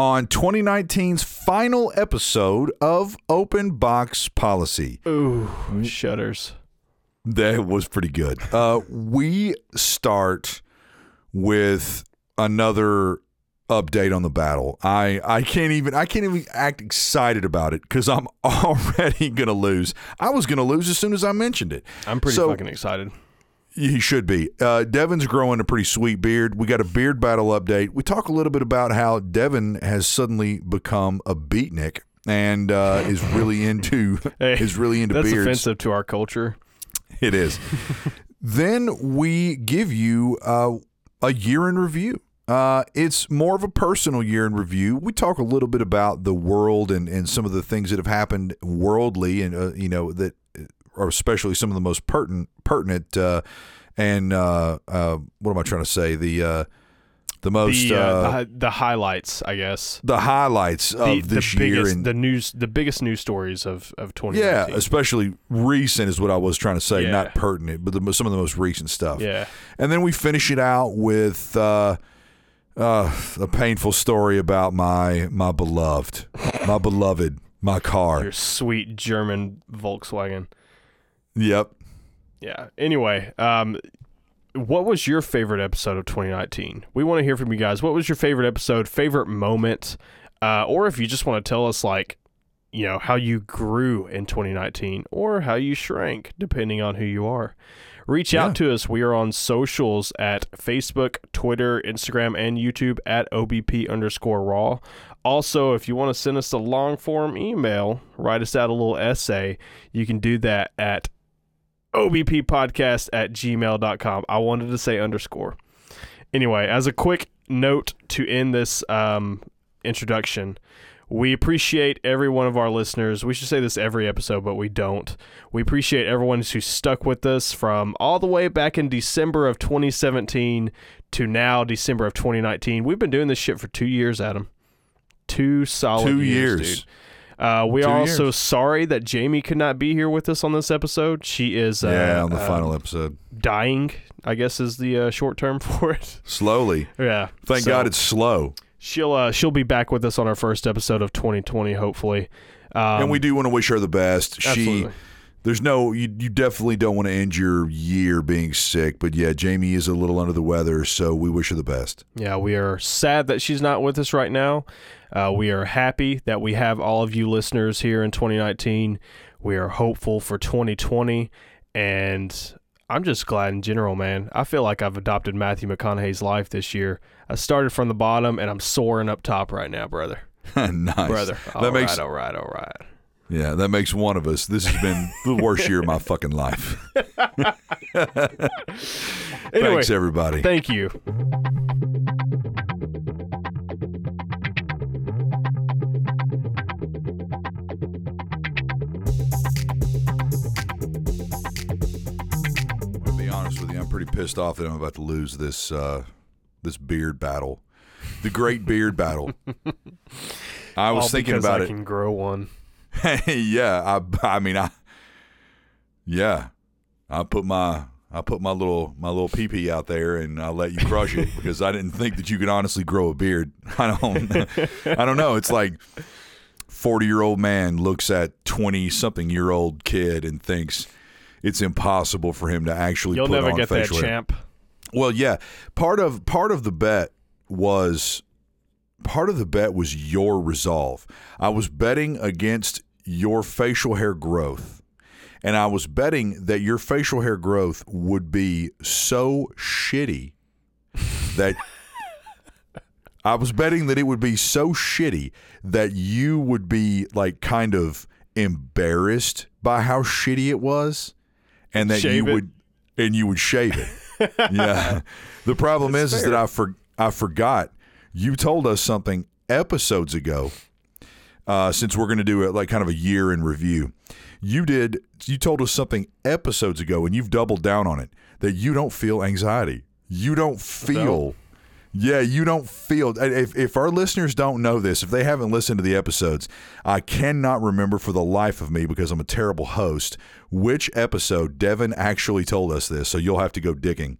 on 2019's final episode of Open Box Policy. Ooh, shudders. That was pretty good. Uh, we start with another update on the battle. I I can't even I can't even act excited about it because I'm already gonna lose. I was gonna lose as soon as I mentioned it. I'm pretty So- fucking excited. He should be. Uh, Devin's growing a pretty sweet beard. We got a beard battle update. We talk a little bit about how Devin has suddenly become a beatnik and uh, is really into Hey, is really into That's beards. offensive to our culture. It is. then we give you uh, a year in review. Uh, it's more of a personal year in review. We talk a little bit about the world and, and some of the things that have happened worldly, and uh, you know that are especially some of the most pertinent pertinent uh, and uh, uh, what am I trying to say? The uh, the most The, uh, uh, the, the highlights, I guess. the highlights The, of this the year biggest, and the news, the biggest news stories of of 2019. yeah, especially recent is what I was trying to say, Yeah. not pertinent, but the, some of the most recent stuff. yeah. And then we finish it out with uh, uh, a painful story about my my beloved, my beloved, my car. Your sweet German Volkswagen. Yep. Yeah. Anyway, um, what was your favorite episode of 2019? We want to hear from you guys. What was your favorite episode, favorite moment, uh, or if you just want to tell us, like, you know, how you grew in 2019 or how you shrank, depending on who you are. Reach Yeah. out to us. We are on socials at Facebook, Twitter, Instagram, and YouTube at OBP underscore raw. Also, if you want to send us a long form email, write us out a little essay, you can do that at obppodcast at gmail.com. I wanted to say underscore. Anyway, as a quick note to end this um, introduction, we appreciate every one of our listeners. We should say this every episode, but we don't. We appreciate everyone who stuck with us from all the way back in December of 2017 to now, December of 2019. We've been doing this shit for two years, Adam. Two solid Two years, years. dude. Uh, we Two are also years. sorry that Jamie could not be here with us on this episode. She is uh, yeah, on the uh, final episode. dying. I guess is the uh, short term for it. Slowly. yeah. Thank So, God it's slow. she'll uh, she'll be back with us on our first episode of 2020, hopefully. Um, and we do want to wish her the best. She there's no you, you definitely don't want to end your year being sick, but yeah, Jamie is a little under the weather, so we wish her the best. Yeah, we are sad that she's not with us right now. Uh, we are happy that we have all of you listeners here in 2019. We are hopeful for 2020, and I'm just glad in general, man. I feel like I've adopted Matthew McConaughey's life this year. I started from the bottom, and I'm soaring up top right now, brother. nice. Brother, all That makes right, all right, all right. Yeah, that makes one of us. This has been the worst year of my fucking life. Anyway, Thanks everybody. thank you. Honest with you, I'm pretty pissed off that I'm about to lose this uh, this beard battle, the great beard battle. I was All thinking about I it. can grow one. yeah, I I mean I yeah, I put my I put my little my little pee pee out there and I let you crush it because I didn't think that you could honestly grow a beard. I don't I don't know. It's like 40 year old man looks at 20 something year old kid and thinks it's impossible for him to actually You'll put never on get that facial hair. champ. Well, yeah. Part of part of the bet was part of the bet was your resolve. I was betting against your facial hair growth. And I was betting that your facial hair growth would be so shitty that I was betting that it would be so shitty that you would be like kind of embarrassed by how shitty it was and that Shave you it. would and you would shave it. yeah. The problem is, is that I for, I forgot you told us something episodes ago. Uh, since we're going to do it like kind of a year in review, you did. You told us something episodes ago, and you've doubled down on it that you don't feel anxiety. You don't feel. Yeah, you don't feel. If, if our listeners don't know this, if they haven't listened to the episodes, I cannot remember for the life of me because I'm a terrible host which episode Devin actually told us this. So you'll have to go digging.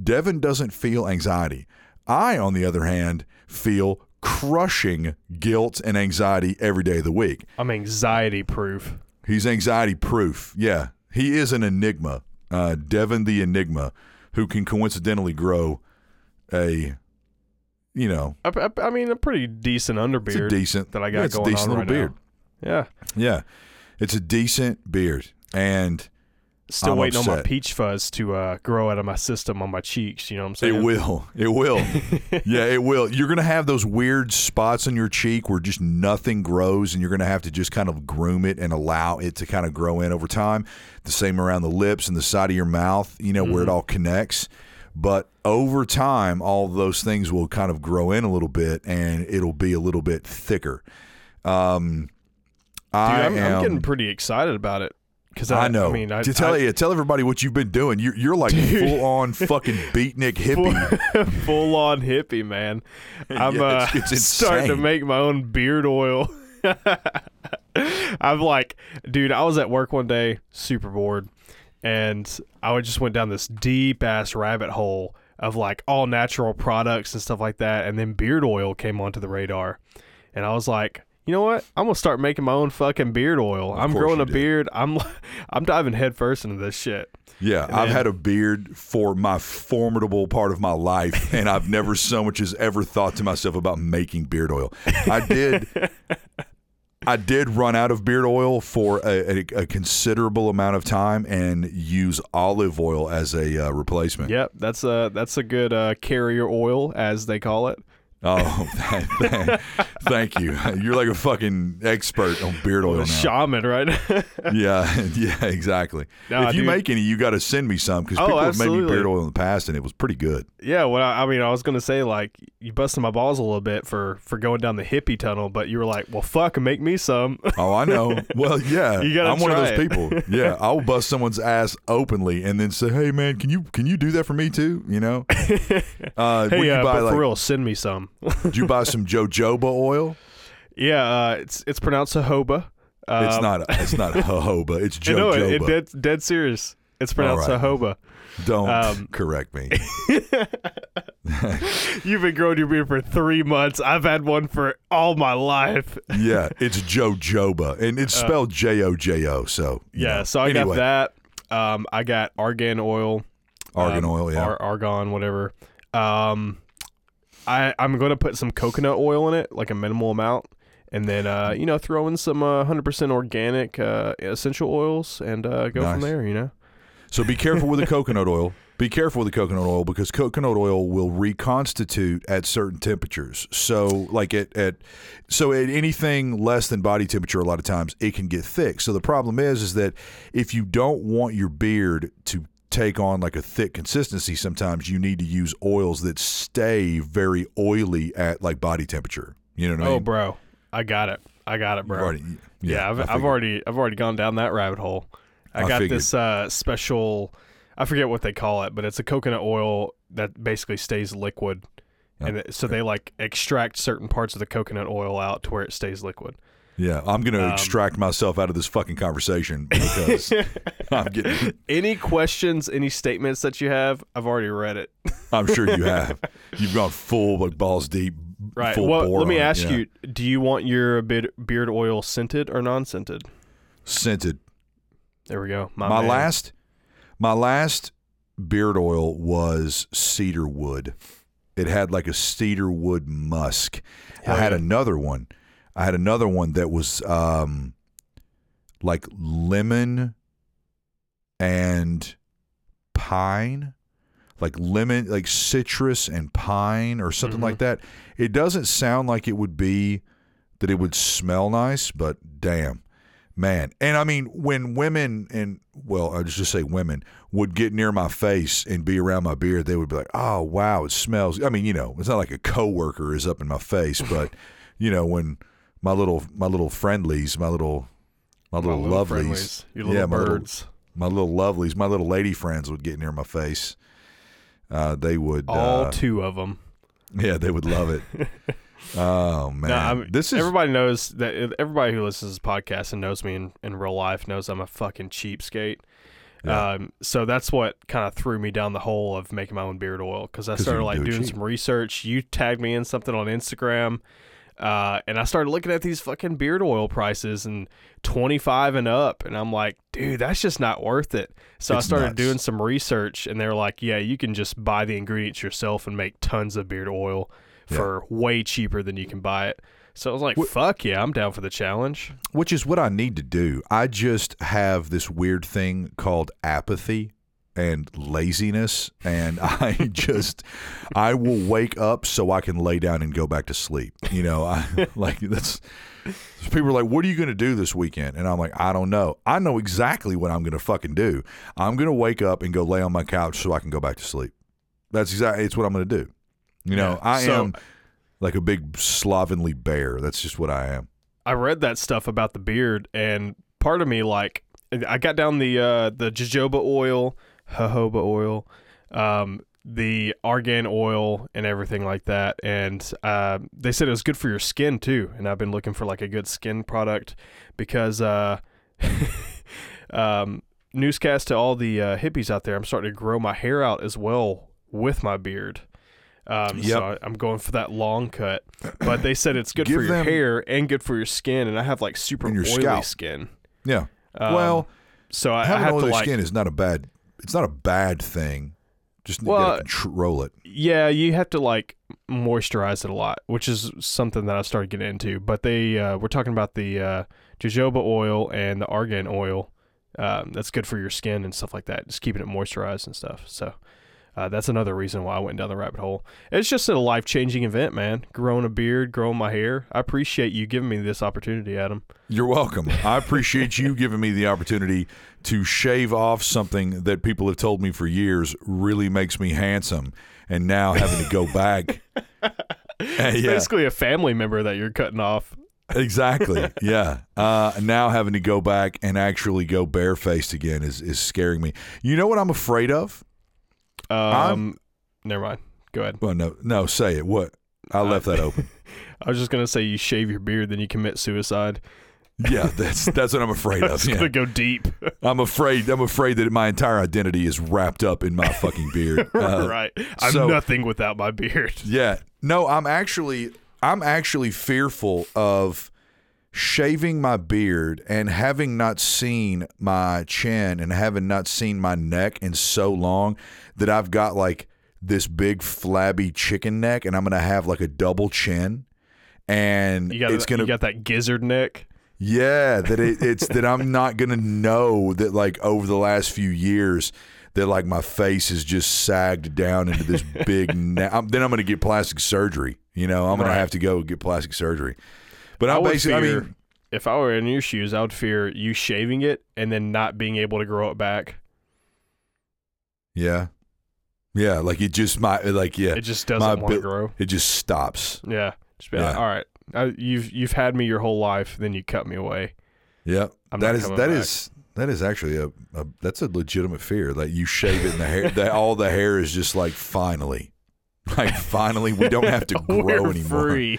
Devin doesn't feel anxiety. I, on the other hand, feel crushing guilt and anxiety every day of the week. I'm anxiety proof. He's anxiety proof. Yeah, he is an enigma. Uh, Devin the Enigma, who can coincidentally grow a, you know, I, I, I mean, a pretty decent underbeard decent that I got yeah, it's a decent on little right beard. now. Yeah. Yeah, it's a decent beard, and Still I'm waiting on my peach fuzz to uh, grow out of my system on my cheeks. You know what I'm saying? It will. It will. yeah, it will. You're going to have those weird spots on your cheek where just nothing grows, and you're going to have to just kind of groom it and allow it to kind of grow in over time. The same around the lips and the side of your mouth, you know, where it all connects. But over time, all those things will kind of grow in a little bit, and it'll be a little bit thicker. Um, Dude, I I'm, am. I'm getting pretty excited about it because I I, know. I mean, I, to tell I, you, tell everybody what you've been doing. You're, you're like Dude. full on fucking beatnik hippie. full on hippie man. I'm Yeah, uh, it's- it's starting to make my own beard oil. I'm like, dude, I was at work one day, super bored, and I just went down this deep ass rabbit hole of like all natural products and stuff like that, and then beard oil came onto the radar, and I was like. You know what? I'm gonna start making my own fucking beard oil. I'm growing a did. beard. I'm, I'm diving headfirst into this shit. Yeah, I've then- had a beard for my formidable part of my life, and I've never so much as ever thought to myself about making beard oil. I did. I did run out of beard oil for a, a, a considerable amount of time and use olive oil as a uh, replacement. Yep, that's a that's a good uh, carrier oil, as they call it. Oh, thank, thank, thank you. You're like a fucking expert on beard oil now. Shaman, right? Yeah, yeah, exactly. Nah, if you dude. make any, you got to send me some because Oh, people have made me beard oil in the past, and it was pretty good. yeah. Well, I I mean, I was gonna say like you busted my balls a little bit for for going down the hippie tunnel, but you were like, well, fuck, make me some. Oh, I know. Well, yeah, You gotta I'm one of those it. people. Yeah, I'll bust someone's ass openly and then say, "Hey, man, can you can you do that for me too?" You know. Uh, hey, uh, but like? for real, send me some. Did you buy some jojoba oil? yeah, uh, it's it's pronounced jojoba. Um, it's not. It's not jojoba. It's I know it, jojoba. it dead dead serious. It's pronounced right. jojoba. Don't um, correct me. You've been growing your beard for three months. I've had one for all my life. yeah, it's jojoba, and it's spelled J O J O. So Uh, Yeah, know. so I anyway, got that. Um, I got argan oil. argan um, oil. Yeah, ar- argon, whatever. Um, I I'm going to put some coconut oil in it, like a minimal amount, and then uh, you know, throw in some uh, 100% organic uh, essential oils and uh, go from there. You know. So be careful with the coconut oil. Be careful with the coconut oil because coconut oil will reconstitute at certain temperatures. So like at, at so at anything less than body temperature a lot of times it can get thick. So the problem is is that if you don't want your beard to take on like a thick consistency sometimes you need to use oils that stay very oily at like body temperature. You know what I mean? Oh, bro, I got it. I got it, bro. already- yeah, I've, I I've already I've already gone down that rabbit hole. I, I got figured. this uh, special. I forget what they call it, but it's a coconut oil that basically stays liquid, and it, so they like extract certain parts of the coconut oil out to where it stays liquid. Yeah, I'm going to Um, extract myself out of this fucking conversation because I'm getting Any questions, any statements that you have, I've already read it. I'm sure you have. You've gone full like balls deep. Right. Full well, bore let me ask yeah. you: Do you want your beard, beard oil scented or non-scented? Scented. There we go. My, My, last, my last beard oil was cedar wood. It had like a cedar wood musk. Hell I had yeah. another one. I had another one that was um, like lemon and pine, like lemon, like citrus and pine or something Mhm. like that. It doesn't sound like it would be that it would smell nice, but damn, man. And I mean, when women and well, I just just say women would get near my face and be around my beard, they would be like, "Oh wow, it smells." I mean, you know, it's not like a coworker is up in my face, but you know, when my little my little friendlies, my little my My little, little lovelies, your little yeah, my little- my little lovelies, my little lady friends would get near my face. Uh, they would, All uh, two of them. yeah, they would love it. oh man, No, this is everybody knows that everybody who listens to this podcast and knows me in, in real life knows I'm a fucking cheapskate. Yeah. Um, so that's what kind of threw me down the hole of making my own beard oil because I started like do doing cheap. some research. You tagged me in something on Instagram, uh, and I started looking at these fucking beard oil prices and twenty five and up, and I'm like, dude, that's just not worth it. So It's I started nuts. doing some research, and they were like, yeah, you can just buy the ingredients yourself and make tons of beard oil Yeah. for way cheaper than you can buy it. So I was like, Wh- fuck yeah, I'm down for the challenge. Which is what I need to do. I just have this weird thing called apathy and laziness and I just I will wake up so I can lay down and go back to sleep. You know, I like that's people are like, "What are you going to do this weekend?" And I'm like, "I don't know. I know exactly what I'm going to fucking do. I'm going to wake up and go lay on my couch so I can go back to sleep. That's exactly it's what I'm going to do. You know, Yeah. I So- am like a big slovenly bear. That's just what I am. I read that stuff about the beard, and part of me like I got down the uh, the jojoba oil, jojoba oil, um, the argan oil, and everything like that. And uh, they said it was good for your skin too. And I've been looking for like a good skin product because uh, um, newscast to all the uh, hippies out there, I'm starting to grow my hair out as well with my beard. Um, Yep. So I, I'm going for that long cut, but they said it's good Give for your them- hair and good for your skin, and I have like super And your oily scalp. skin. Yeah. Um, well, so I, I having have to oily like, skin is not a bad. It's not a bad thing. Just you Well, gotta control it. yeah, you have to like moisturize it a lot, which is something that I started getting into. But they uh, we're talking about the uh, jojoba oil and the argan oil. Um, that's good for your skin and stuff like that. Just keeping it moisturized and stuff. So uh, that's another reason why I went down the rabbit hole. It's just a life changing event, man. Growing a beard, growing my hair. I appreciate you giving me this opportunity, Adam. You're welcome. I appreciate you giving me the opportunity to shave off something that people have told me for years really makes me handsome, and now having to go back. Uh, It's yeah, basically a family member that you're cutting off. exactly. Yeah. Uh, now having to go back and actually go barefaced again is is scaring me. You know what I'm afraid of? Um, never mind. Go ahead. Well, no, no. Say it. What? I Uh, left that open. I was just gonna say you shave your beard, then you commit suicide. Yeah, that's that's what I'm afraid of. It's Yeah. gonna go deep. I'm afraid. I'm afraid that my entire identity is wrapped up in my fucking beard. Uh, right. I'm so- nothing without my beard. Yeah. No, I'm actually I'm actually fearful of shaving my beard and having not seen my chin and having not seen my neck in so long that I've got like this big flabby chicken neck and I'm gonna have like a double chin and You got it's gonna you got that gizzard neck. yeah, that it, it's that I'm not gonna know that like over the last few years that like my face is just sagged down into this big. Na- I'm, then I'm gonna get plastic surgery. You know, I'm gonna Right. have to go get plastic surgery. But I would basically, I mean, if I were in your shoes, I would fear you shaving it and then not being able to grow it back. yeah, yeah, like it just might, like yeah, It just doesn't want to bi- grow. it just stops. Yeah. Just be like, Yeah. all right. I, you've you've had me your whole life, then you cut me away. Yeah, I'm that not is coming that back. is that is actually a, a that's a legitimate fear that you shave it and the hair that all the hair is just like finally, like finally we don't have to grow We're anymore. free.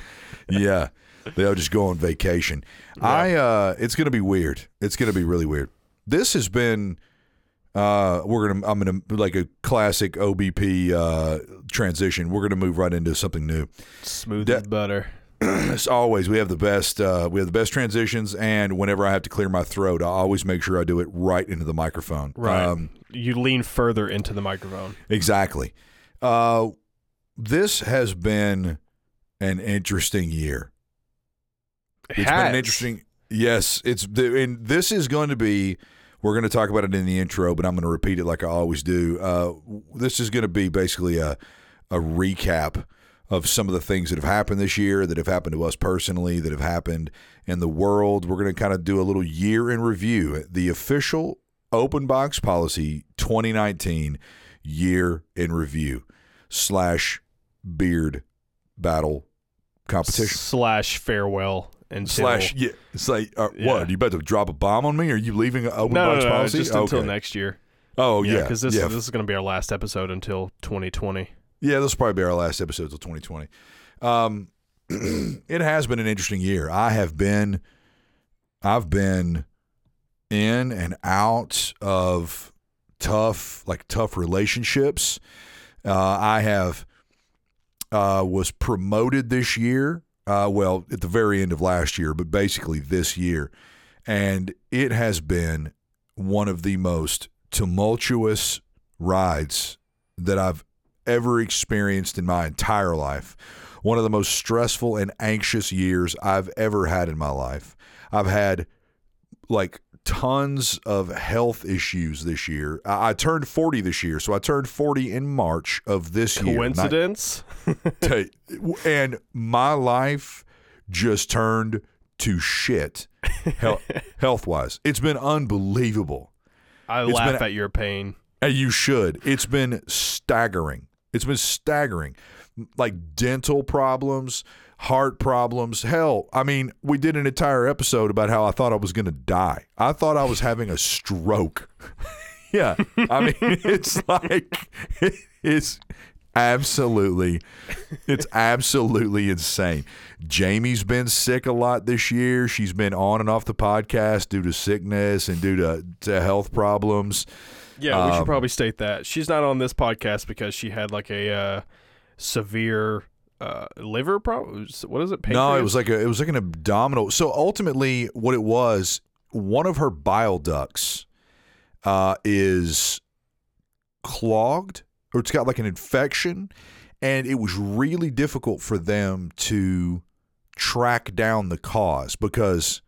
yeah they'll just go on vacation i uh it's gonna be weird it's gonna be really weird this has been uh we're gonna i'm gonna like a classic obp uh transition we're gonna move right into something new Smooth as butter. as always we have the best uh we have the best transitions and whenever i have to clear my throat i always make sure i do it right into the microphone Right. um You lean further into the microphone. exactly uh this has been an interesting year It It's been an interesting. Yes, it's the and this is going to be. We're going to talk about it in the intro, but I'm going to repeat it like I always do. Uh, this is going to be basically a a recap of some of the things that have happened this year, that have happened to us personally, that have happened in the world. We're going to kind of do a little year in review. The official open box policy 2019 year in review slash beard battle competition slash farewell and slash yeah it's like uh, Yeah. what you about to drop a bomb on me are you leaving an open no, box no, no, policy just okay. until next year. oh yeah because this yeah this is going to be our last episode until 2020. yeah this will probably be our last episode till 2020 um it has been an interesting year i have been i've been in and out of tough, like tough relationships. Uh, I have uh, was promoted this year. Uh, well, at the very end of last year, but basically this year, and it has been one of the most tumultuous rides that I've ever experienced in my entire life. One of the most stressful and anxious years I've ever had in my life. I've had like tons of health issues this year. I, I turned 40 this year, so I turned 40 in March of this year. Coincidence? And, and my life just turned to shit health wise. It's been unbelievable. I It's laugh been- at your pain. And you should. It's been staggering. It's been staggering. Like dental problems, heart problems. Hell, I mean, we did an entire episode about how I thought I was going to die. I thought I was having a stroke. yeah. I mean, it's like, it's absolutely, it's absolutely insane. Jamie's been sick a lot this year. She's been on and off the podcast due to sickness and due to, to health problems. Yeah, we should Um, probably state that she's not on this podcast because she had like a uh, severe uh, liver problem. What is it? No, it was like a it was like an abdominal. So ultimately, what it was, one of her bile ducts uh, is clogged, or it's got like an infection, and it was really difficult for them to track down the cause because,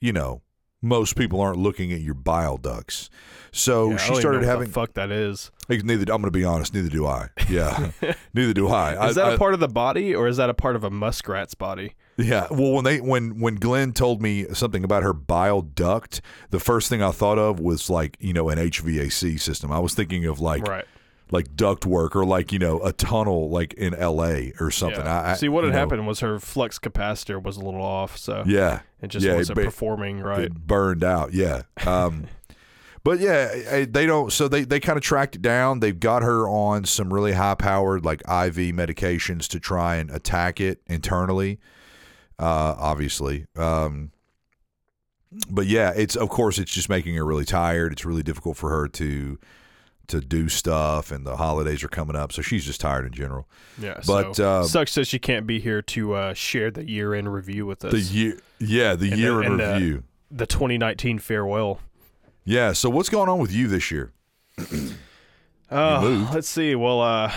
you know, most people aren't looking at your bile ducts. So Yeah, I she started having. the fuck that is. neither I'm going to be honest. Neither do I. Yeah, neither do I. Is I- that I- a part of the body or is that a part of a muskrat's body? Yeah. Well, when they when when Glenn told me something about her bile duct, the first thing I thought of was like you know an HVAC system. I was thinking of like right. Like duct work or like you know a tunnel like in L.A. or something. Yeah. I, See, what had know, happened was her flux capacitor was a little off, so Yeah. it just Yeah, it wasn't ba- performing right. It burned out. Yeah. Um, but yeah, they don't. So they they kind of tracked it down. They've got her on some really high powered like IV medications to try and attack it internally. Uh, obviously. Um, but yeah, it's of course it's just making her really tired. It's really difficult for her to to do stuff, and the holidays are coming up, so she's just tired in general. Yeah, But, so uh, sucks that she can't be here to uh, share the year-end review with us. The year, yeah, the And the- year in and the- review. the 2019 farewell. yeah. So what's going on with you this year? Uh, let's see. Well, uh,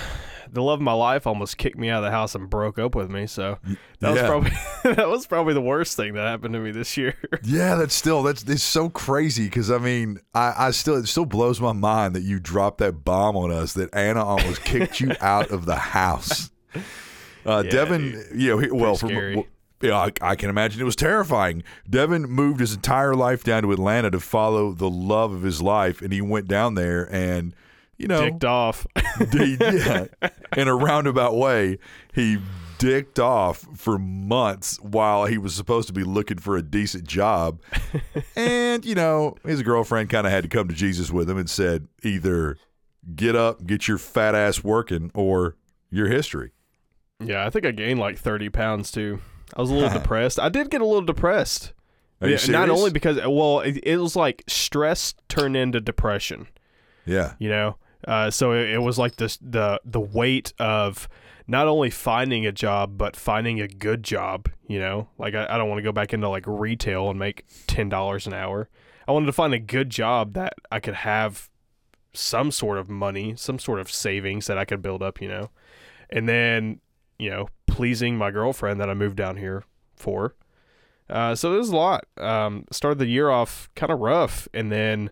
the love of my life almost kicked me out of the house and broke up with me. So that was Yeah. probably that was probably the worst thing that happened to me this year. Yeah, that's still that's it's so crazy because I mean I, I still it still blows my mind that you dropped that bomb on us that Anna almost kicked you out of the house. Uh, Yeah, Devin, you know, he, well, from, well, yeah, I, I can imagine it was terrifying. Devin moved his entire life down to Atlanta to follow the love of his life, and he went down there and you know Dicked off. yeah, in a roundabout way, he dicked off for months while he was supposed to be looking for a decent job. and, you know, his girlfriend kind of had to come to Jesus with him and said, either get up, get your fat ass working, or your history. yeah, I think I gained like 30 pounds too. I was a little depressed. I did get a little depressed. Yeah, not only because well, it, it was like stress turned into depression. Yeah. you know uh, so it, it was like this the the weight of not only finding a job but finding a good job you know? Like i, I don't want to go back into like retail and make $10 an hour. I wanted to find a good job that i could have some sort of money some sort of savings that i could build up you know? And then you know pleasing my girlfriend that i moved down here for. Uh, so it was a lot. Um, started the year off kind of rough and then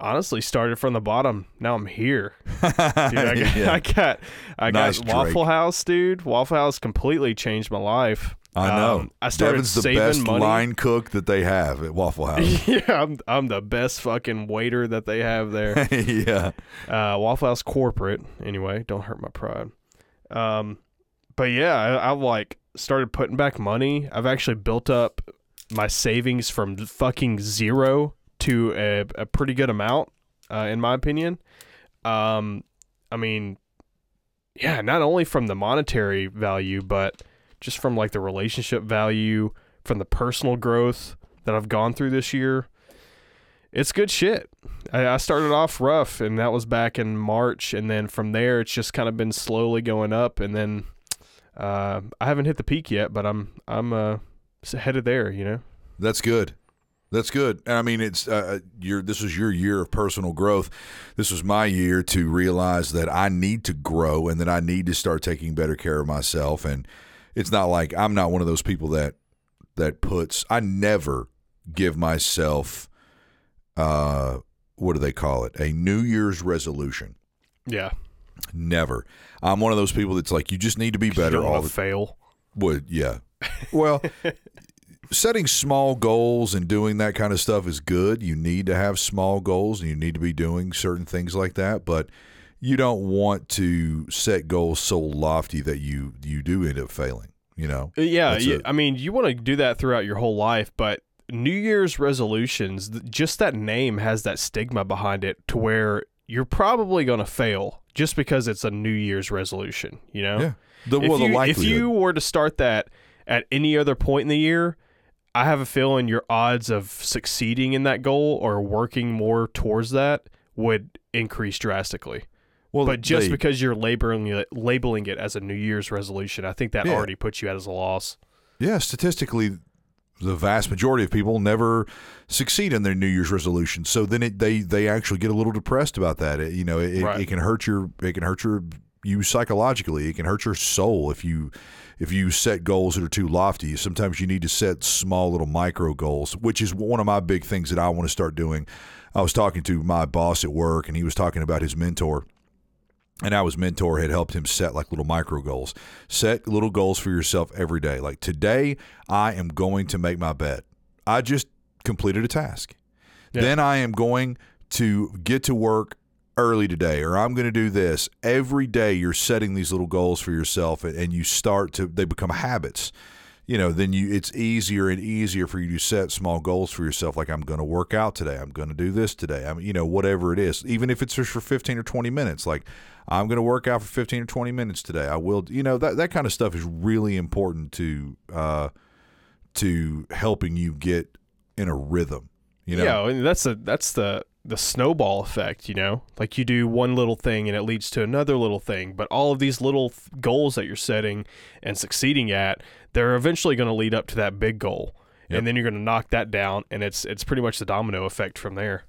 honestly started from the bottom. Now I'm here. Dude, I got, Yeah. I got, I Nice, got Waffle House, dude. Waffle House completely changed my life. I know. Um, I started Devin's the saving best money. line cook that they have at Waffle House. yeah, I'm, I'm the best fucking waiter that they have there. yeah. uh, Waffle House corporate, anyway. Don't hurt my pride. Um, but yeah, I, I've like started putting back money. I've actually built up my savings from fucking zero to a, a pretty good amount, uh, in my opinion. Um, I mean, yeah, not only from the monetary value, but just from like the relationship value, from the personal growth that I've gone through this year. It's good shit. I, I started off rough, and that was back in March, and then from there, it's just kind of been slowly going up, and then uh, I haven't hit the peak yet, but I'm I'm uh, headed there. You know. That's good. That's good. And I mean, it's uh, your this was your year of personal growth. This was my year to realize that I need to grow and that I need to start taking better care of myself. And it's not like I'm not one of those people that that puts. I never give myself, uh, what do they call it? A New Year's resolution. Yeah. Never. I'm one of those people that's like, you just need to be better all the fail. would yeah. Well, setting small goals and doing that kind of stuff is good. You need to have small goals and you need to be doing certain things like that, but you don't want to set goals so lofty that you you do end up failing, you know. Uh, Yeah, yeah. I mean, you want to do that throughout your whole life, but New Year's resolutions, just that name has that stigma behind it to where you're probably going to fail just because it's a New Year's resolution, you know? Yeah. The If well the you, if you were to start that at any other point in the year, I have a feeling your odds of succeeding in that goal or working more towards that would increase drastically. well, But just they- because you're labeling it, labeling it as a New Year's resolution, I think that Yeah. already puts you at as a loss. Yeah, statistically, the vast majority of people never succeed in their New Year's resolution. So then it, they they actually get a little depressed about that. It, you know, it, Right. it can hurt your it can hurt your you psychologically. It can hurt your soul if you if you set goals that are too lofty. Sometimes you need to set small little micro goals, which is one of my big things that I want to start doing. I was talking to my boss at work, and he was talking about his mentor and how his mentor had helped him set like little micro goals. Set little goals for yourself every day. Like today, I am going to make my bed. I just completed a task. Yeah. Then I am going to get to work early today, or I'm going to do this. Every day, you're setting these little goals for yourself, and, and you start to they become habits. You know, then you it's easier and easier for you to set small goals for yourself. Like I'm going to work out today. I'm going to do this today. I'm, you know, whatever it is, even if it's just for 15 or 20 minutes. Like I'm going to work out for 15 or 20 minutes today. I will, you know, that, that kind of stuff is really important to, uh, to helping you get in a rhythm, you know? Yeah, and that's the that's the the snowball effect, you know? Like you do one little thing and it leads to another little thing, but all of these little th- goals that you're setting and succeeding at, they're eventually going to lead up to that big goal. Yep. And then you're going to knock that down and it's it's pretty much the domino effect from there.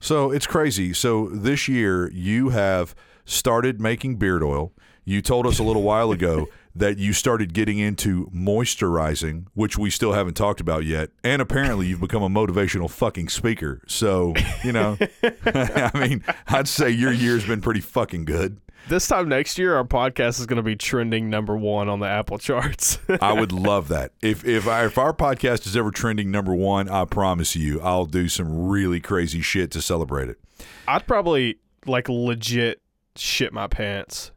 So it's crazy. So this year you have started making beard oil. You told us a little while ago that you started getting into moisturizing, which we still haven't talked about yet. And apparently you've become a motivational fucking speaker. So, you know, I mean, I'd say your year's been pretty fucking good. This time next year our podcast is going to be trending number 1 on the Apple charts. I would love that. If if I, if our podcast is ever trending number 1, I promise you I'll do some really crazy shit to celebrate it. I'd probably like legit shit my pants.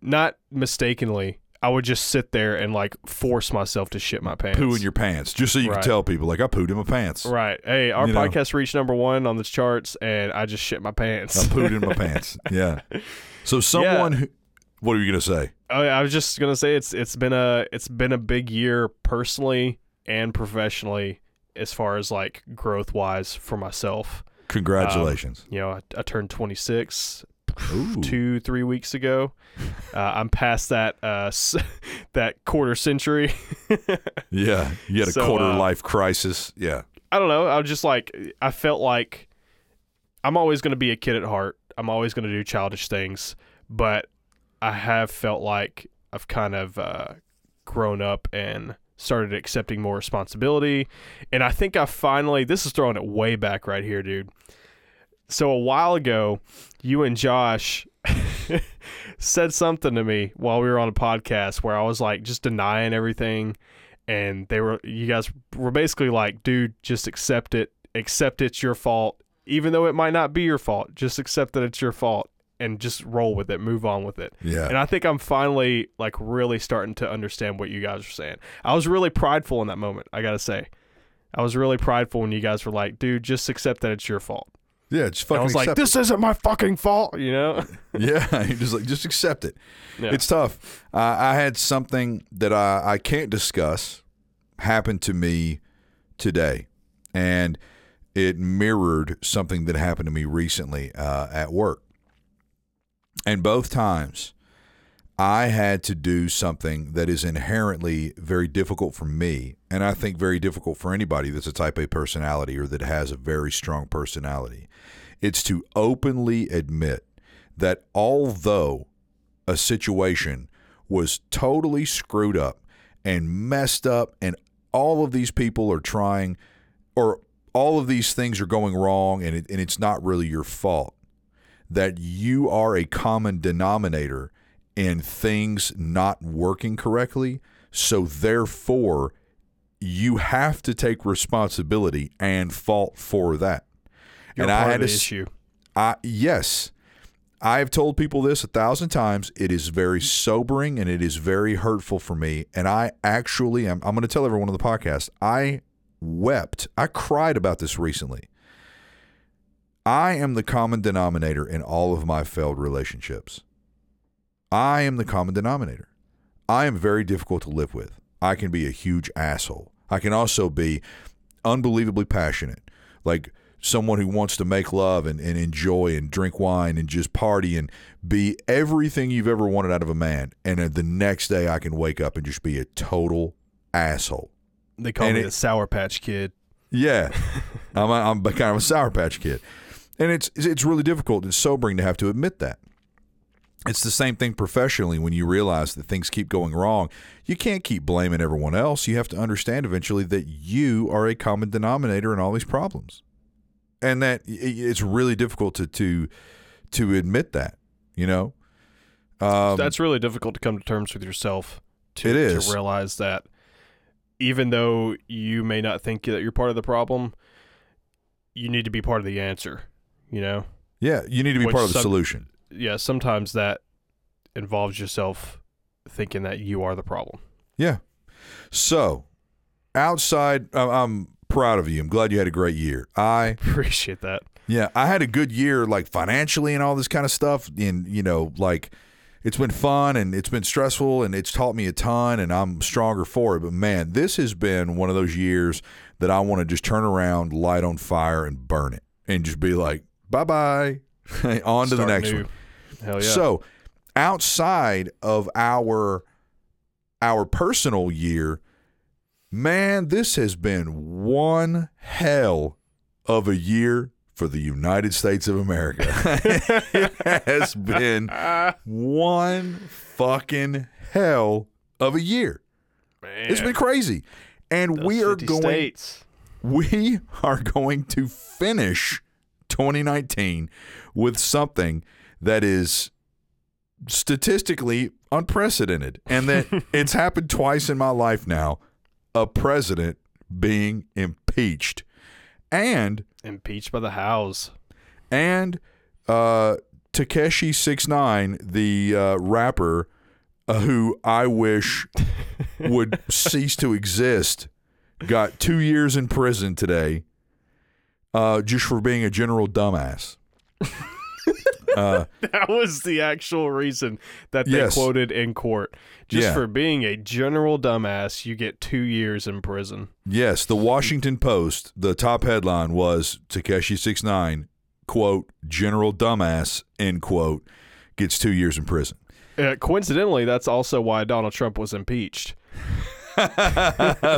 Not mistakenly. I would just sit there and like force myself to shit my pants. Poo in your pants, just so you Right. can tell people like I pooed in my pants. Right. Hey, our You know. podcast reached number one on the charts, and I just shit my pants. I pooed in my pants. Yeah. So someone who, what are you gonna say? Oh, I was just gonna say it's it's been a it's been a big year personally and professionally as far as like growth wise for myself. Congratulations. Um, you know, I, I turned 26 Ooh. two three weeks ago. Uh, I'm past that uh, that quarter century. Yeah. You had a So, quarter uh, life crisis. Yeah. I don't know. I was just like, I felt like I'm always going to be a kid at heart. I'm always going to do childish things, but I have felt like I've kind of uh, grown up and started accepting more responsibility. And I think I finally, this is throwing it way back right here, dude. So a while ago, you and Josh said something to me while we were on a podcast where I was like just denying everything. And they were you guys were basically like dude just accept it. Accept it's your fault even though it might not be your fault. Just accept that it's your fault and just roll with it. Move on with it. Yeah. and i think i'm finally like really starting to understand what you guys are saying. I was really prideful in that moment i gotta say. I was really prideful when you guys were like dude just accept that it's your fault yeah. Just and fucking i was like this isn't my fucking fault you know. Yeah. You just like just accept it. Yeah. It's tough. Uh, I had something that I, I can't discuss happen to me today, and it mirrored something that happened to me recently uh, at work. And both times, I had to do something that is inherently very difficult for me, and I think very difficult for anybody that's a type A personality or that has a very strong personality. It's to openly admit that although a situation was totally screwed up and messed up, and all of these people are trying, or all of these things are going wrong, and, it, and it's not really your fault, that you are a common denominator in things not working correctly. So, therefore, you have to take responsibility and fault for that. You're and I had the to issue. I yes, I've told people this a thousand times. It is very sobering and it is very hurtful for me. And I actually am. I'm going to tell everyone on the podcast. I wept. I cried about this recently. I am the common denominator in all of my failed relationships. I am the common denominator. I am very difficult to live with. I can be a huge asshole. I can also be unbelievably passionate. Like someone who wants to make love and, and enjoy and drink wine and just party and be everything you've ever wanted out of a man. And then the next day I can wake up and just be a total asshole. They call and me it- the Sour Patch Kid. Yeah, I'm, a, I'm kind of a sour patch kid, and it's it's really difficult. and sobering to have to admit that. It's the same thing professionally when you realize that things keep going wrong. You can't keep blaming everyone else. You have to understand eventually that you are a common denominator in all these problems, and that it's really difficult to to to admit that. You know, um, That's really difficult to come to terms with yourself. To, It is. to realize that even though you may not think that you're part of the problem, you need to be part of the answer. You know, yeah. You need to be Which part of the some- solution. yeah. Sometimes that involves yourself thinking that you are the problem. Yeah. So, outside, I- I'm proud of you. I'm glad you had a great year. I Appreciate that. Yeah, I had a good year, like financially and all this kind of stuff. And you know, like it's been fun and it's been stressful and it's taught me a ton, and I'm stronger for it. But man, this has been one of those years that I want to just turn around, light on fire, and burn it, and just be like, bye bye, on to the next new. one. Hell yeah. So, outside of our our personal year, man, this has been one hell of a year for the United States of America. it has been one fucking hell of a year. Man, It's been crazy. And those we are going states. we are going to finish 2019 with something that is statistically unprecedented and that it's happened twice in my life now a president being impeached and impeached by the House. and uh Tekashi 69 the uh, rapper uh, who I wish would cease to exist got 2 years in prison today uh just for being a general dumbass. uh That was the actual reason that they Yes. quoted in court. Just Yeah. for being a general dumbass, you get two years in prison. yes, the Washington Post, the top headline was Tekashi 69 quote general dumbass end quote gets 2 years in prison. Uh, coincidentally, that's also why Donald Trump was impeached.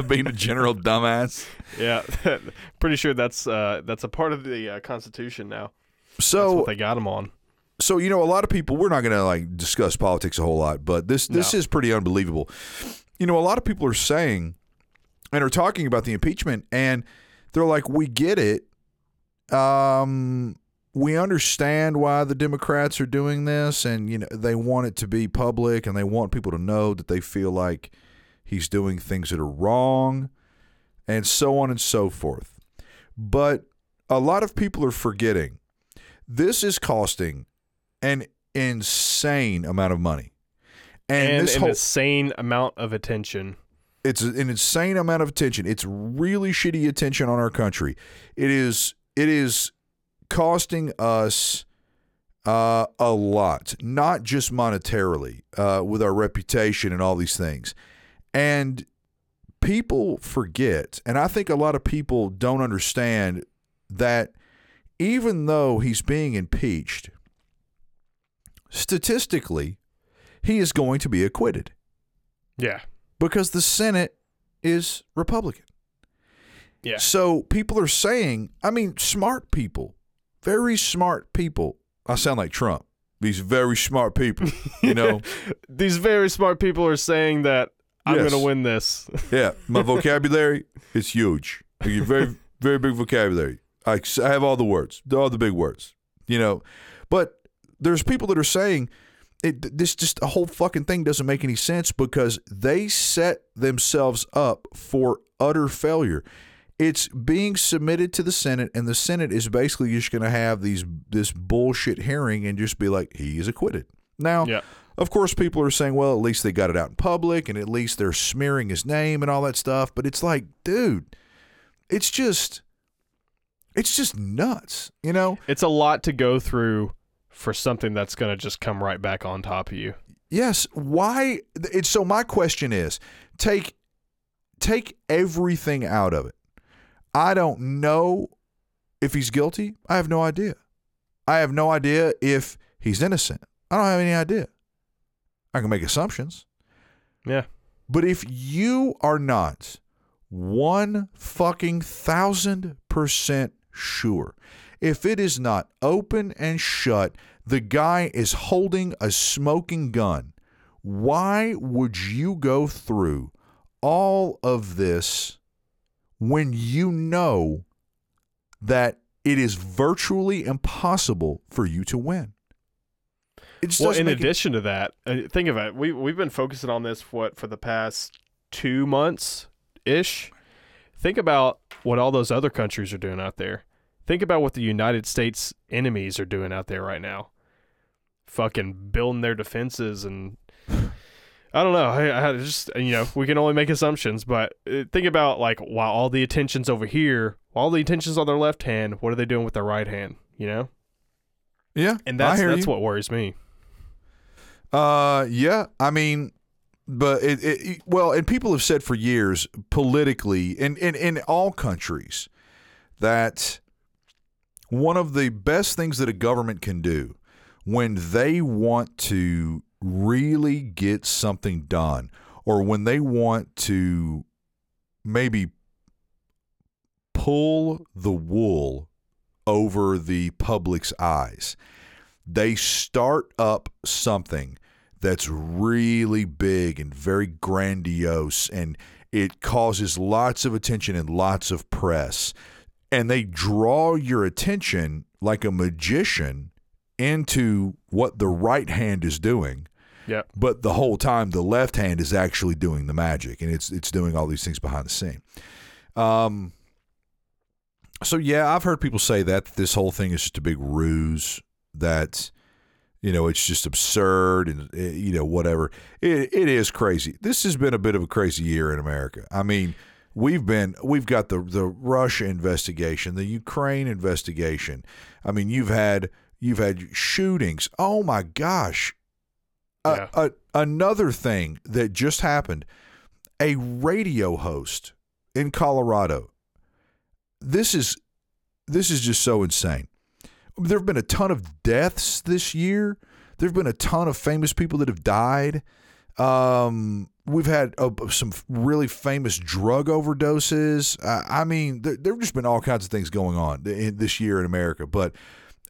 being a general dumbass. Yeah, pretty sure that's uh, that's a part of the uh, Constitution now. That's So what they got him on. So you know a lot of people we're not going to like discuss politics a whole lot but this this No. is pretty unbelievable. You know a lot of people are saying and are talking about the impeachment and they're like we get it. Um we understand why the democrats are doing this and you know they want it to be public and they want people to know that they feel like he's doing things that are wrong and so on and so forth. But a lot of people are forgetting. This is costing an insane amount of money. And, And, this an whole insane amount of attention. it's an insane amount of attention. It's really shitty attention on our country. It is it is costing us uh, a lot, not just monetarily, uh, with our reputation and all these things. And people forget, and I think a lot of people don't understand that even though he's being impeached, statistically, he is going to be acquitted Yeah. because the Senate is Republican. Yeah. So people are saying, I mean, smart people, very smart people. I sound like Trump. These very smart people, you know. These very smart people are saying that I'm Yes. going to win this. yeah, my vocabulary is huge. Very, very big vocabulary. I, I have all the words, all the big words, you know. There's people that are saying it. This just a whole fucking thing doesn't make any sense because they set themselves up for utter failure. It's being submitted to the Senate, and the Senate is basically just going to have these this bullshit hearing and just be like, he is acquitted. Now, Yeah. of course, people are saying, well, at least they got it out in public, and at least they're smearing his name and all that stuff. But it's like, dude, it's just, it's just nuts, you know? It's a lot to go through for something that's going to just come right back on top of you. Yes. Why? It's so. My question is, take take everything out of it. I don't know if he's guilty. I have no idea. I have no idea if he's innocent. I don't have any idea. I can make assumptions. Yeah. But if you are not one fucking thousand percent sure, if it is not open and shut, the guy is holding a smoking gun, why would you go through all of this when you know that it is virtually impossible for you to win? Well, in make it- addition to that, uh, think of it. We we've been focusing on this what for the past two months ish. Think about what all those other countries are doing out there. Think about what the United States enemies are doing out there right now. Fucking building their defenses and I don't know. I, I just you know we can only make assumptions, but uh, think about like while all the attention's over here, while all the attention's on their left hand, what are they doing with their right hand? You know, yeah, and that's that's you. what worries me. Uh, yeah. I mean, but it, it, it- well, and people have said for years politically, in in in all countries, that one of the best things that a government can do when they want to really get something done, or when they want to maybe pull the wool over the public's eyes they start up something that's really big and very grandiose and it causes lots of attention and lots of press and they draw your attention like a magician into what the right hand is doing. Yep. but the whole time the left hand is actually doing the magic and it's it's doing all these things behind the scene. Um so yeah i've heard people say that, that this whole thing is just a big ruse that you know it's just absurd and eh, you know whatever. It, it is crazy. This has been a bit of a crazy year in america. I mean we've been we've got the the russia investigation the ukraine investigation i mean you've had you've had shootings oh my gosh Yeah. a, a, another thing that just happened a radio host in colorado this is this is just so insane there have been a ton of deaths this year. There have been a ton of famous people that have died. Um, we've had uh, some really famous drug overdoses. Uh, I mean, there, there have just been all kinds of things going on in, this year in America. But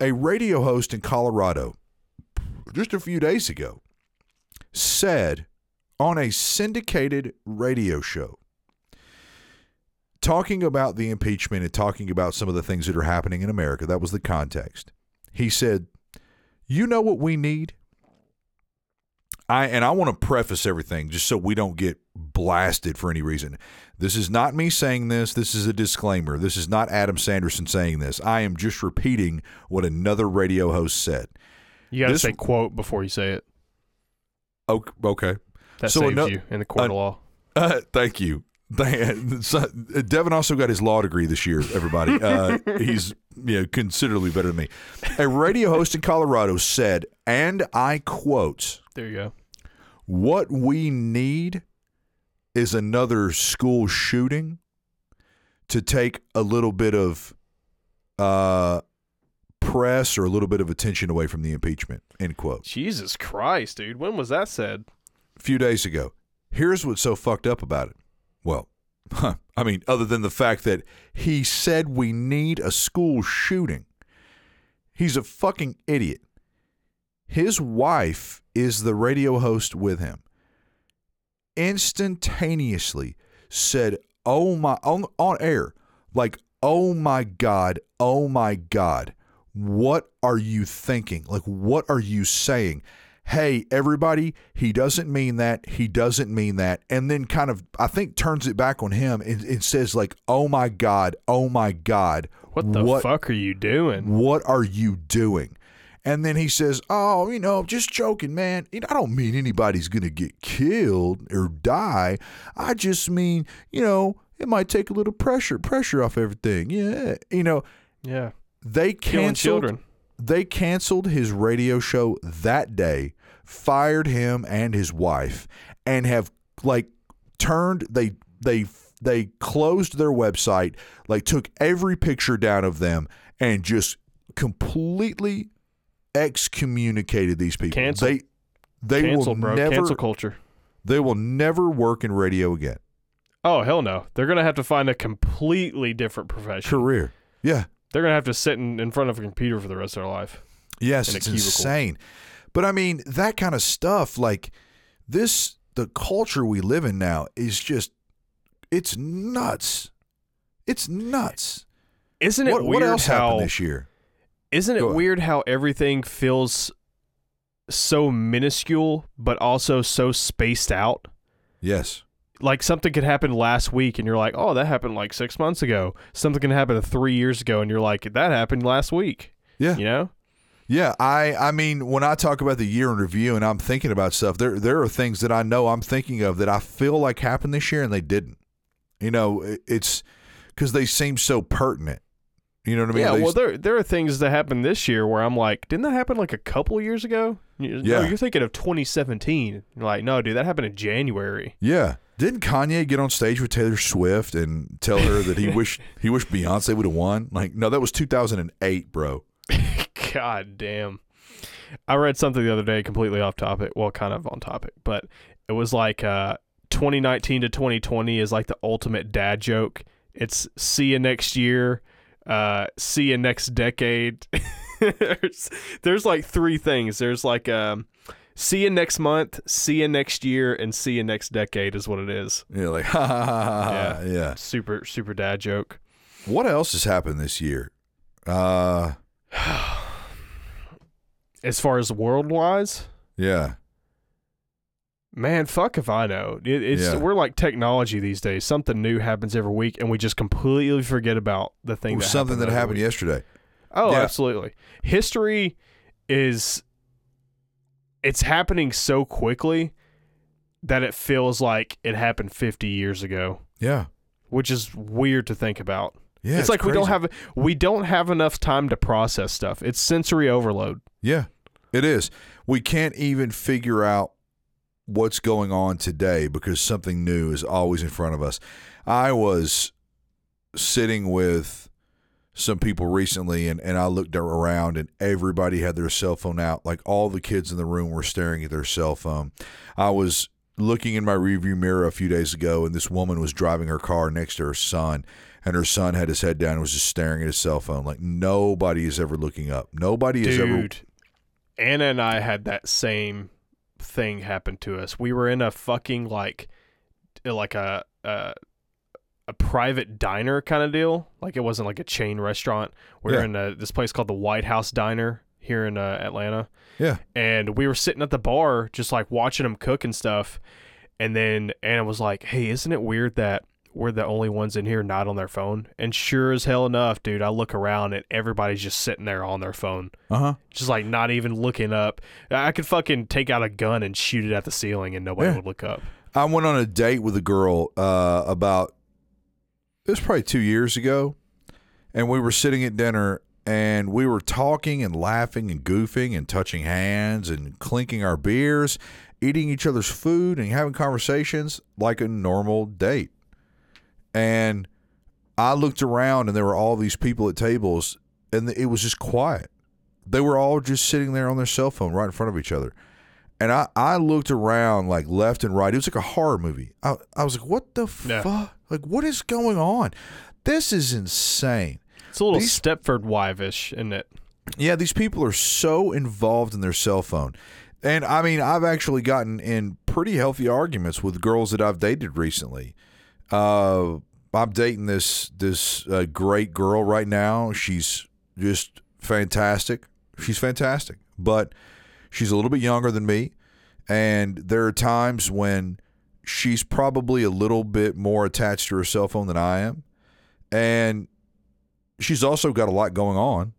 a radio host in Colorado just a few days ago said on a syndicated radio show talking about the impeachment and talking about some of the things that are happening in America. That was the context. He said, "You know what we need?" I and I want to preface everything just so we don't get blasted for any reason. This is not me saying this. This is a disclaimer. This is not Adam Sanderson saying this. I am just repeating what another radio host said. You got to say quote before you say it. Ok- Okay. That So saves you in the court of law. Uh, thank you. Thank- Devin also got his law degree this year. Everybody, uh, he's you know considerably better than me. A radio host in Colorado said, and I quote, There you go. "What we need is another school shooting to take a little bit of uh, press or a little bit of attention away from the impeachment. End quote. Jesus Christ, dude. When was that said? A few days ago. Here's what's so fucked up about it. Well, I mean, other than the fact that he said we need a school shooting, he's a fucking idiot. His wife is the radio host with him. Instantaneously said, "Oh my!" on, on air, like, "Oh my god! Oh my god! What are you thinking? Like, what are you saying?" Hey, everybody, he doesn't mean that. He doesn't mean that. And then kind of, I think, turns it back on him and, and says, like, oh my God, oh my God. What the What- fuck are you doing? What are you doing? And then he says, Oh, you know, just joking, man. You know, I don't mean anybody's going to get killed or die. I just mean, you know, it might take a little pressure, pressure off everything. Yeah. You know, Yeah. they canceled children. they canceled his radio show that day, fired him and his wife, and have like turned they they they closed their website, like took every picture down of them and just completely excommunicated these people. Cancel. They they Cancel, will bro. never Cancel culture. they will never work in radio again. Oh hell no! They're gonna have to find a completely different profession. Career. Yeah. They're gonna have to sit in, in front of a computer for the rest of their life. Yes, in it's insane. But I mean, that kind of stuff, like this, the culture we live in now is just, it's nuts. It's nuts. Isn't it What, weird what else how? happened this year? Isn't it weird how everything feels so minuscule, but also so spaced out? Yes. Like something could happen last week, and you're like, "Oh, that happened like six months ago." Something can happen three years ago, and you're like, "That happened last week." Yeah. You know? Yeah. I, I mean, when I talk about the year in review and I'm thinking about stuff, there, there are things that I know I'm thinking of that I feel like happened this year and they didn't. You know, it's because they seem so pertinent. You know what I mean? yeah. They- Well, there there are things that happened this year where I'm like, "Didn't that happen like a couple years ago?" You, Yeah. No, you're thinking of 2017. You're like, "No, dude, that happened in January." Yeah. Didn't Kanye get on stage with Taylor Swift and tell her that he wished he wished Beyonce would have won? Like, no, that was 2008, bro. God damn. I read something the other day completely off topic. Well, kind of on topic, but it was like uh 2019 to 2020 is like the ultimate dad joke. It's see you next year, uh see you next decade. there's, there's like three things. There's like um see you next month, see you next year and see you next decade is what it is. Yeah, like ha ha ha ha. ha. Yeah. Super super dad joke. What else has happened this year? Uh, As far as world wise, yeah. Man, fuck if I know. It, it's Yeah. we're like technology these days. Something new happens every week, and we just completely forget about the thing. That something happened that happened week. yesterday. Oh, Yeah. absolutely. History is it's happening so quickly that it feels like it happened 50 years ago, Yeah. which is weird to think about. Yeah. it's, like we don't have we don't have enough time to process stuff. It's sensory overload. Yeah, it is. We can't even figure out what's going on today because something new is always in front of us. I was sitting with some people recently and, and I looked around and everybody had their cell phone out. Like all the kids in the room were staring at their cell phone. I was looking in my rearview mirror a few days ago and this woman was driving her car next to her son and her son had his head down and was just staring at his cell phone. Like nobody is ever looking up. Nobody is ever Dude, Anna and I had that same thing happened to us. We were in a fucking like, like a a, a private diner kind of deal. Like it wasn't like a chain restaurant. We were Yeah. in a, this place called the White House Diner here in uh, Atlanta, Yeah. and we were sitting at the bar just like watching them cook and stuff. And then Anna was like, "Hey, isn't it weird that?" We're the only ones in here not on their phone. And sure as hell enough, dude, I look around and everybody's just sitting there on their phone Uh huh. just like not even looking up. I could fucking take out a gun and shoot it at the ceiling and nobody Yeah. would look up. I went on a date with a girl uh, about it was probably two years ago, and we were sitting at dinner and we were talking and laughing and goofing and touching hands and clinking our beers, eating each other's food and having conversations like a normal date. And I looked around and there were all these people at tables and it was just quiet. They were all just sitting there on their cell phone right in front of each other. And I, I looked around like left and right. It was like a horror movie. I, I was like, what the Yeah. fuck? Like, what is going on? This is insane. It's a little These- Stepford wife-ish, isn't it? Yeah, these people are so involved in their cell phone. And I mean, I've actually gotten in pretty healthy arguments with girls that I've dated recently. Uh, I'm dating this this uh, great girl right now. She's just fantastic. She's fantastic, but she's a little bit younger than me, and there are times when she's probably a little bit more attached to her cell phone than I am, and she's also got a lot going on.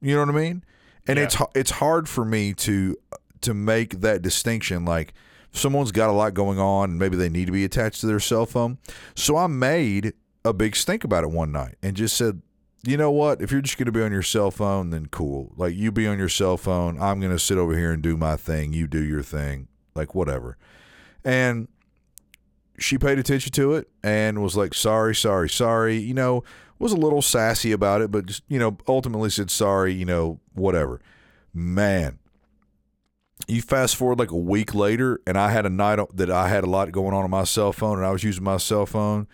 You know what I mean? And Yeah. it's it's hard for me to to make that distinction. Like someone's got a lot going on, and maybe they need to be attached to their cell phone. So I made a big stink about it one night and just said, you know what? If you're just going to be on your cell phone, then cool. Like you be on your cell phone. I'm going to sit over here and do my thing. You do your thing. Like whatever. And she paid attention to it and was like, sorry, sorry, sorry. You know, was a little sassy about it, but just, you know, ultimately said sorry, you know, whatever. Man, you fast forward like a week later, and I had a night that I had a lot going on on my cell phone, and I was using my cell phone.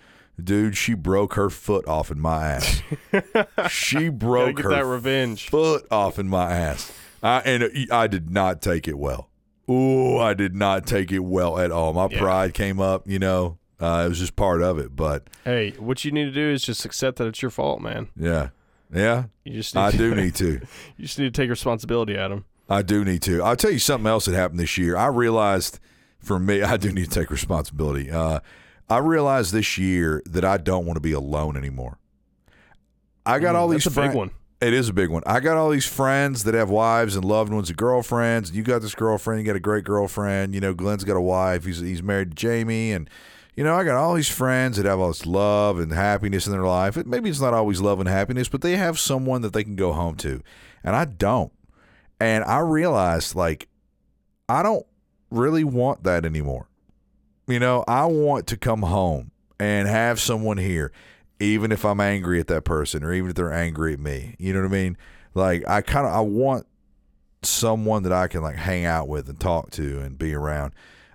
Dude, she broke her foot off in my ass. she broke her that revenge. foot off in my ass. I, and I did not take it well. Ooh, I did not take it well at all. My Yeah. pride came up, you know. Uh, it was just part of it, but Hey, what you need to do is just accept that it's your fault, man. yeah, yeah, You just need I to, do need to. you just need to take responsibility, Adam. I do need to. I'll tell you something else that happened this year. I realized for me, I do need to take responsibility. Uh, I realized this year that I don't want to be alone anymore. I got all Mm, these That's a big one. It is a big one. I got all these friends that have wives and loved ones and girlfriends. You got this girlfriend. You got a great girlfriend. You know, Glenn's got a wife. He's he's married to Jamie, and you know, I got all these friends that have all this love and happiness in their life. It, maybe it's not always love and happiness, but they have someone that they can go home to, and I don't. And I realized, like, I don't really want that anymore. You know, I want to come home and have someone here, even if I'm angry at that person or even if they're angry at me. You know what I mean? Like, I kind of I want someone that I can like hang out with and talk to and be around.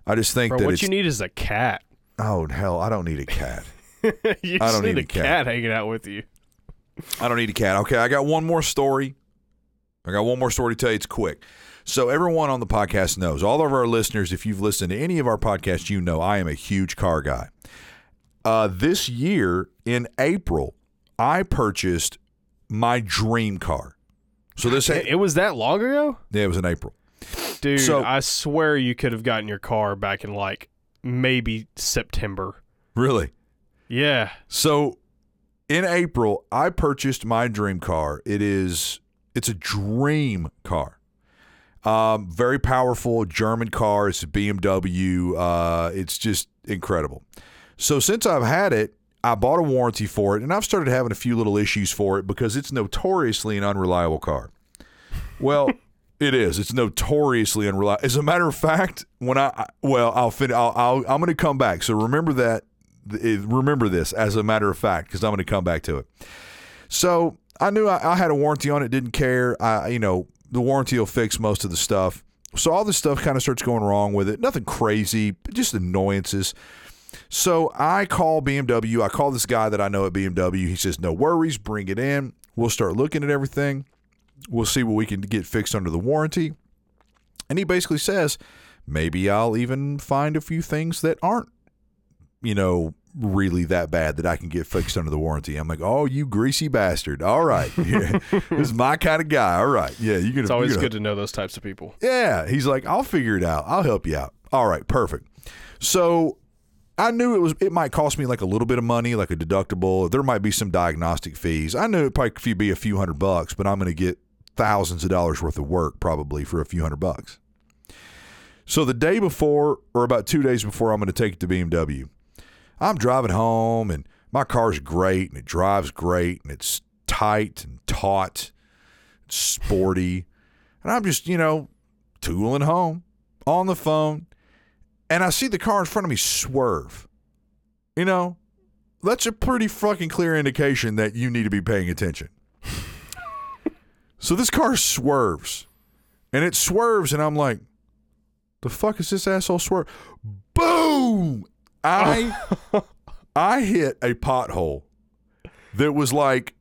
I just think Bro, that what you need is a cat. oh hell, I don't need a cat. you I don't need need a a cat. cat hanging out with you. I don't need a cat. Okay, I got one more story. I got one more story to tell you. It's quick. So everyone on the podcast knows, all of our listeners, if you've listened to any of our podcasts, you know I am a huge car guy. Uh, this year in April, I purchased my dream car. So this, It, it was that long ago, yeah, it was in April. dude. So- I swear you could have gotten your car back in like maybe September. Really? Yeah, So in April, I purchased my dream car. It is it's a dream car. Um, very powerful German car. It's a BMW. Uh, it's just incredible. So since I've had it, I bought a warranty for it, and I've started having a few little issues for it because it's notoriously an unreliable car. Well, it is. It's notoriously unreliable. As a matter of fact, when I well, I'll fin- I'll, I'll I'm going to come back. So remember that. Remember this as a matter of fact, because I'm going to come back to it. So I knew I, I had a warranty on it. Didn't care. I you know the warranty will fix most of the stuff. So all this stuff kind of starts going wrong with it. Nothing crazy, just annoyances. So I call BMW. I call this guy that I know at BMW. He says, "No worries, bring it in. We'll start looking at everything. We'll see what we can get fixed under the warranty." And he basically says, "Maybe I'll even find a few things that aren't, you know, really that bad that I can get fixed under the warranty." I'm like, "Oh, you greasy bastard! All right, yeah, this is my kind of guy. All right, yeah, you can." it's always good to know those types of people. Yeah. He's like, I'll figure it out. I'll help you out. All right, perfect. So I knew it was it might cost me like a little bit of money, like a deductible. There might be some diagnostic fees. I knew it probably could be a few hundred bucks, but I'm going to get thousands of dollars worth of work probably for a few hundred bucks. So the day before, or about two days before, I'm going to take it to BMW. I'm driving home, and my car's great, and it drives great, and it's tight and taut, it's sporty, and I'm just you know tooling home on the phone, and I see the car in front of me swerve. You know, that's a pretty fucking clear indication that you need to be paying attention. So this car swerves, and it swerves, and I'm like, "The fuck is this asshole swerve?" Boom! I I hit a pothole that was like,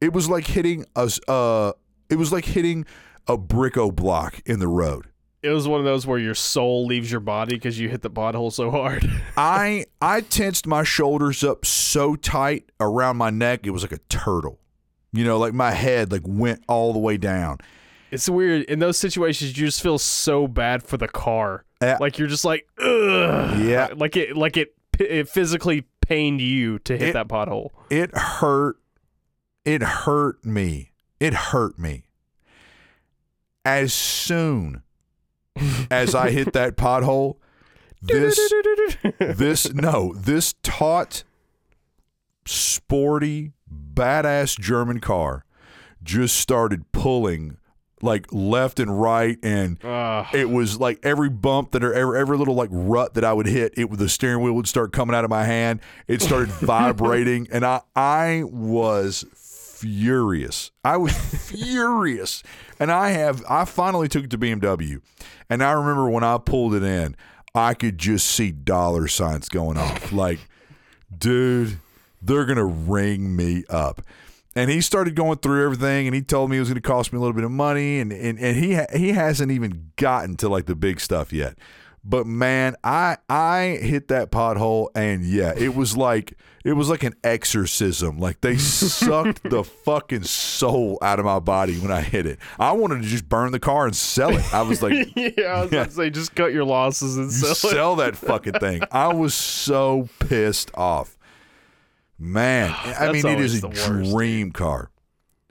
it was like hitting a uh, it was like hitting a bricko block in the road. It was one of those where your soul leaves your body because you hit the pothole so hard. I I tensed my shoulders up so tight around my neck, it was like a turtle. You know, like my head like went all the way down. it's weird. In those situations, you just feel so bad for the car. Yeah. Like you're just like, ugh. Yeah. Like it, like it, it physically pained you to hit It- that pothole. It hurt. It hurt me. It hurt me. As soon as I hit that pothole, this this no, this taut, sporty, badass German car just started pulling like left and right and Ah. it was like every bump that or every, every little like rut that I would hit, it the steering wheel would start coming out of my hand. It started vibrating, and I I was furious. I was furious, and I have I finally took it to BMW, and I remember when I pulled it in, I could just see dollar signs going off. Like, dude, they're gonna ring me up. And he started going through everything, and he told me it was going to cost me a little bit of money, and and, and he ha- he hasn't even gotten to like the big stuff yet. But man, I I hit that pothole, and yeah, it was like it was like an exorcism. Like they sucked the fucking soul out of my body when I hit it. I wanted to just burn the car and sell it. I was like, yeah, I was to say, just cut your losses and you sell it. sell that fucking thing. I was so pissed off. Man, I mean, it is a dream car.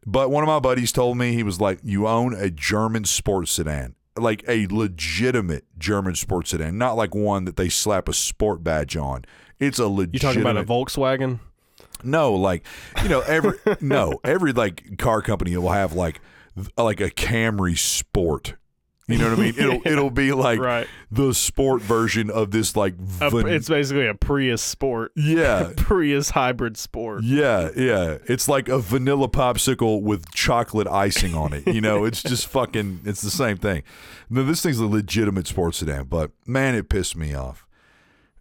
But one of my buddies told me he was like, "You own a German sports sedan, like a legitimate German sports sedan, not like one that they slap a sport badge on. It's a legit. You talking about a Volkswagen? No, like you know, every no, every like car company will have like like a Camry Sport. You know what I mean? It'll it'll be like Right. the sport version of this like A- van- it's basically a Prius Sport, yeah. Prius hybrid sport. Yeah, yeah. It's like a vanilla popsicle with chocolate icing on it. You know, it's just fucking it's the same thing. No, this thing's a legitimate sports sedan, but man, it pissed me off.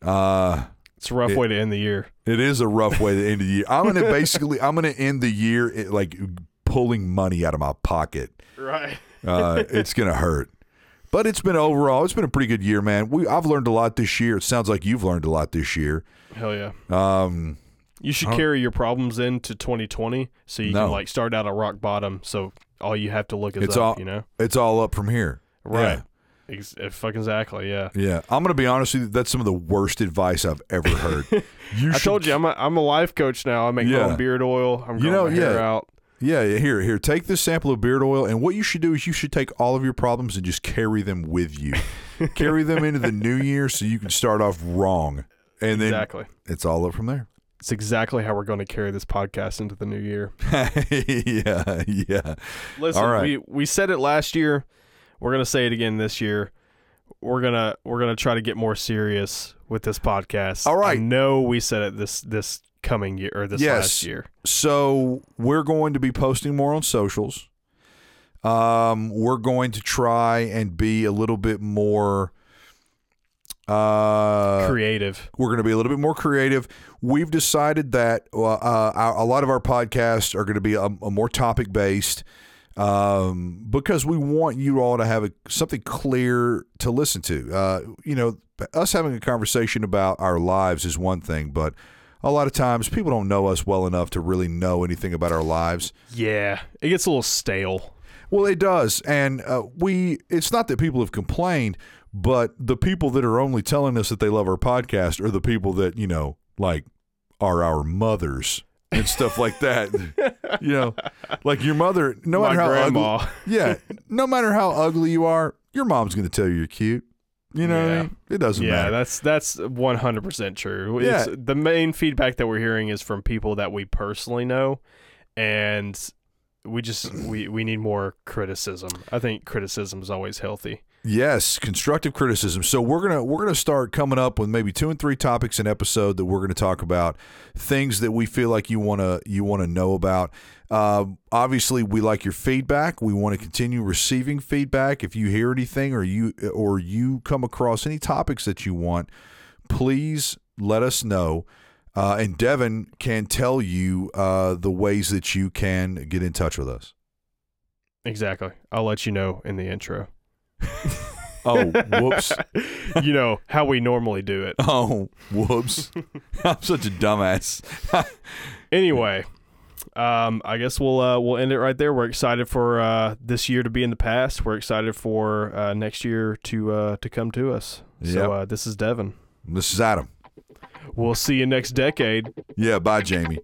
Uh It's a rough It- way to end the year. It is a rough way to end the year. I'm gonna basically I'm gonna end the year eh, like pulling money out of my pocket. Right. Uh, it's gonna hurt, but it's been overall it's been a pretty good year, man. We I've learned a lot this year. It sounds like you've learned a lot this year. Hell yeah. Um, You should carry your problems into 2020 so you No. can like start out at rock bottom. So all you have to look is It's up, all- you know? it's all up from here. Right. Ex- uh, fucking exactly. Yeah. Yeah, I'm gonna be honest with you. That's some of the worst advice I've ever heard. You I should- told you I'm a, I'm a life coach now. I make my own beard oil. I'm You growing know, my hair yeah. out. Yeah, yeah, here, here. Take this sample of beard oil, and what you should do is you should take all of your problems and just carry them with you. carry them into the new year so you can start off wrong, and then Exactly. it's all up from there. It's exactly how we're going to carry this podcast into the new year. yeah, yeah. Listen, right. we we said it last year. We're gonna say it again this year. We're gonna we're gonna try to get more serious with this podcast. All right. I know we said it this this coming year or this Yes. last year. So we're going to be posting more on socials. Um, we're going to try and be a little bit more. Uh, Creative. We're going to be a little bit more creative. We've decided that uh, uh, a lot of our podcasts are going to be a, a more topic based um, because we want you all to have a, something clear to listen to. Uh, you know, us having a conversation about our lives is one thing, but a lot of times people don't know us well enough to really know anything about our lives. Yeah, it gets a little stale. Well, it does, and uh, we. It's not that people have complained, but the people that are only telling us that they love our podcast are the people that you know, like, are our mothers and stuff like that. you know, like your mother. No My matter how grandma. ugly, yeah, no matter how ugly you are, your mom's going to tell you you're cute. You know, what I mean? it doesn't matter. Yeah, matter. that's that's one hundred percent true. Yeah. It's, the main feedback that we're hearing is from people that we personally know, and we just we we need more criticism. I think criticism is always healthy. Yes, constructive criticism. So we're gonna we're gonna start coming up with maybe two and three topics an episode that we're gonna talk about things that we feel like you wanna you wanna know about. Uh, obviously, we like your feedback. We want to continue receiving feedback. If you hear anything or you or you come across any topics that you want, please let us know. Uh, and Devin can tell you uh, the ways that you can get in touch with us. Exactly. I'll let you know in the intro. Oh, whoops. you know how we normally do it. Oh, whoops. I'm such a dumbass. Anyway, um, I guess we'll uh, we'll end it right there. We're excited for uh, this year to be in the past. We're excited for uh, next year to uh, to come to us. Yep. So uh, this is Devin. this is Adam. We'll see you next decade. Yeah, bye, Jamie.